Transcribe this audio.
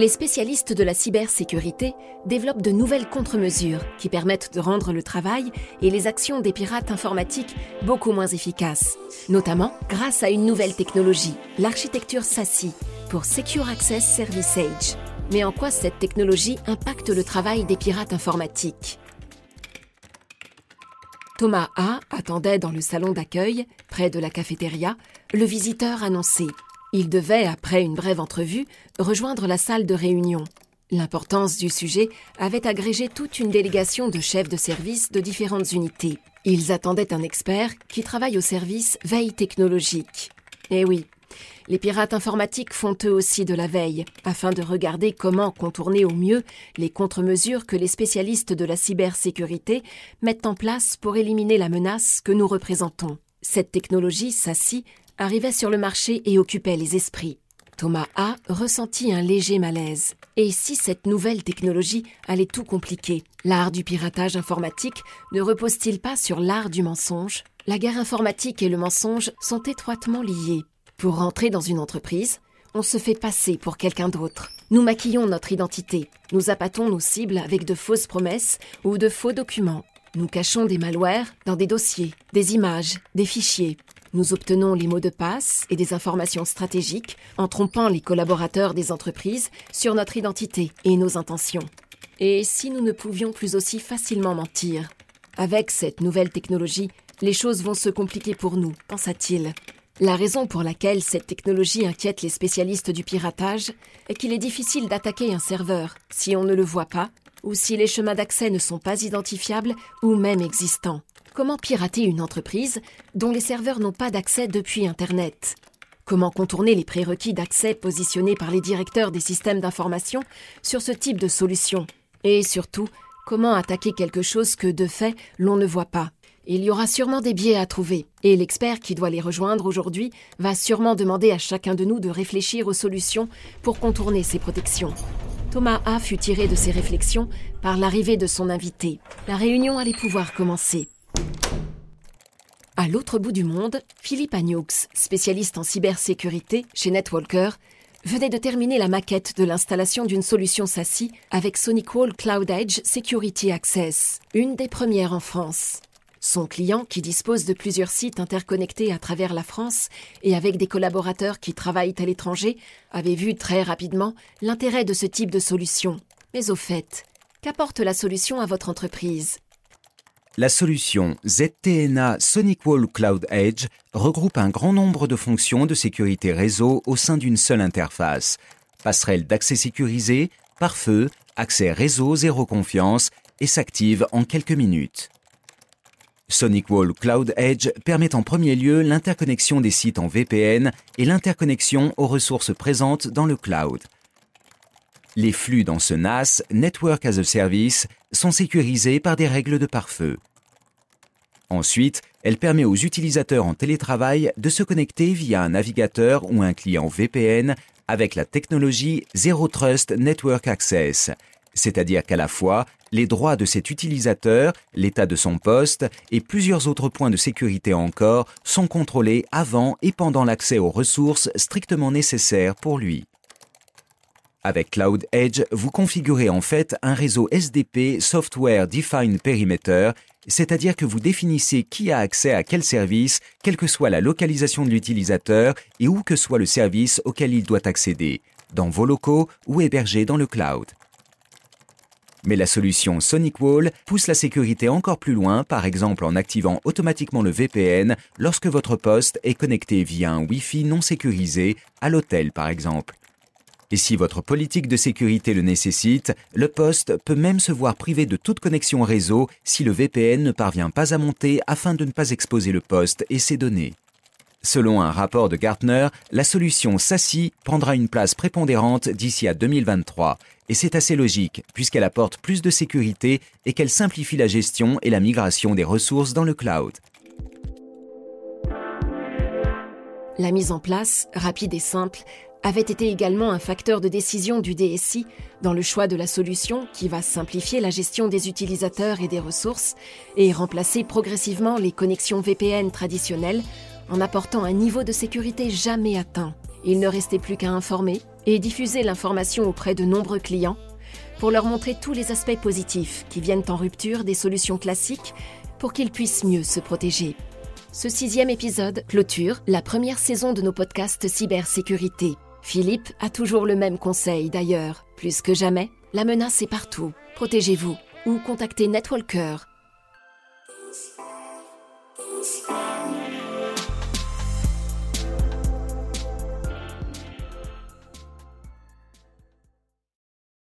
Les spécialistes de la cybersécurité développent de nouvelles contre-mesures qui permettent de rendre le travail et les actions des pirates informatiques beaucoup moins efficaces, notamment grâce à une nouvelle technologie, l'architecture SASI, pour Secure Access Service Age. Mais en quoi cette technologie impacte le travail des pirates informatiques? Thomas A attendait dans le salon d'accueil, près de la cafétéria, le visiteur annoncé. Il devait, après une brève entrevue, rejoindre la salle de réunion. L'importance du sujet avait agrégé toute une délégation de chefs de service de différentes unités. Ils attendaient un expert qui travaille au service veille technologique. Eh oui, les pirates informatiques font eux aussi de la veille, afin de regarder comment contourner au mieux les contre-mesures que les spécialistes de la cybersécurité mettent en place pour éliminer la menace que nous représentons. Cette technologie, SASI, arrivait sur le marché et occupait les esprits. Thomas A ressentit un léger malaise. Et si cette nouvelle technologie allait tout compliquer? L'art du piratage informatique ne repose-t-il pas sur l'art du mensonge? La guerre informatique et le mensonge sont étroitement liés. Pour rentrer dans une entreprise, on se fait passer pour quelqu'un d'autre. Nous maquillons notre identité. Nous appâtons nos cibles avec de fausses promesses ou de faux documents. Nous cachons des malwares dans des dossiers, des images, des fichiers. Nous obtenons les mots de passe et des informations stratégiques en trompant les collaborateurs des entreprises sur notre identité et nos intentions. Et si nous ne pouvions plus aussi facilement mentir Avec cette nouvelle technologie, les choses vont se compliquer pour nous, pensa-t-il. La raison pour laquelle cette technologie inquiète les spécialistes du piratage est qu'il est difficile d'attaquer un serveur si on ne le voit pas ou si les chemins d'accès ne sont pas identifiables ou même existants. Comment pirater une entreprise dont les serveurs n'ont pas d'accès depuis Internet? Comment contourner les prérequis d'accès positionnés par les directeurs des systèmes d'information sur ce type de solution? Et surtout, comment attaquer quelque chose que, de fait, l'on ne voit pas? Il y aura sûrement des biais à trouver, et l'expert qui doit les rejoindre aujourd'hui va sûrement demander à chacun de nous de réfléchir aux solutions pour contourner ces protections. Thomas A fut tiré de ses réflexions par l'arrivée de son invité. La réunion allait pouvoir commencer. À l'autre bout du monde, Philippe Agnoux, spécialiste en cybersécurité chez Netwalker, venait de terminer la maquette de l'installation d'une solution SASI avec SonicWall Cloud Edge Security Access, une des premières en France. Son client, qui dispose de plusieurs sites interconnectés à travers la France et avec des collaborateurs qui travaillent à l'étranger, avait vu très rapidement l'intérêt de ce type de solution. Mais au fait, qu'apporte la solution à votre entreprise? La solution ZTNA SonicWall Cloud Edge regroupe un grand nombre de fonctions de sécurité réseau au sein d'une seule interface. Passerelle d'accès sécurisé, pare-feu, accès réseau zéro confiance et s'active en quelques minutes. SonicWall Cloud Edge permet en premier lieu l'interconnexion des sites en VPN et l'interconnexion aux ressources présentes dans le cloud. Les flux dans ce NAS, Network as a Service, sont sécurisés par des règles de pare-feu. Ensuite, elle permet aux utilisateurs en télétravail de se connecter via un navigateur ou un client VPN avec la technologie Zero Trust Network Access, c'est-à-dire qu'à la fois, les droits de cet utilisateur, l'état de son poste et plusieurs autres points de sécurité encore sont contrôlés avant et pendant l'accès aux ressources strictement nécessaires pour lui. Avec Cloud Edge, vous configurez en fait un réseau SDP Software Defined Perimeter, c'est-à-dire que vous définissez qui a accès à quel service, quelle que soit la localisation de l'utilisateur et où que soit le service auquel il doit accéder, dans vos locaux ou hébergé dans le cloud. Mais la solution SonicWall pousse la sécurité encore plus loin, par exemple en activant automatiquement le VPN lorsque votre poste est connecté via un Wi-Fi non sécurisé, à l'hôtel par exemple. Et si votre politique de sécurité le nécessite, le poste peut même se voir privé de toute connexion réseau si le VPN ne parvient pas à monter afin de ne pas exposer le poste et ses données. Selon un rapport de Gartner, la solution SASI prendra une place prépondérante d'ici à 2023. Et c'est assez logique, puisqu'elle apporte plus de sécurité et qu'elle simplifie la gestion et la migration des ressources dans le cloud. La mise en place, rapide et simple, avait été également un facteur de décision du DSI dans le choix de la solution qui va simplifier la gestion des utilisateurs et des ressources et remplacer progressivement les connexions VPN traditionnelles en apportant un niveau de sécurité jamais atteint. Il ne restait plus qu'à informer et diffuser l'information auprès de nombreux clients pour leur montrer tous les aspects positifs qui viennent en rupture des solutions classiques pour qu'ils puissent mieux se protéger. Ce sixième épisode clôture la première saison de nos podcasts cybersécurité. Philippe a toujours le même conseil d'ailleurs. Plus que jamais, la menace est partout. Protégez-vous ou contactez Netwalker.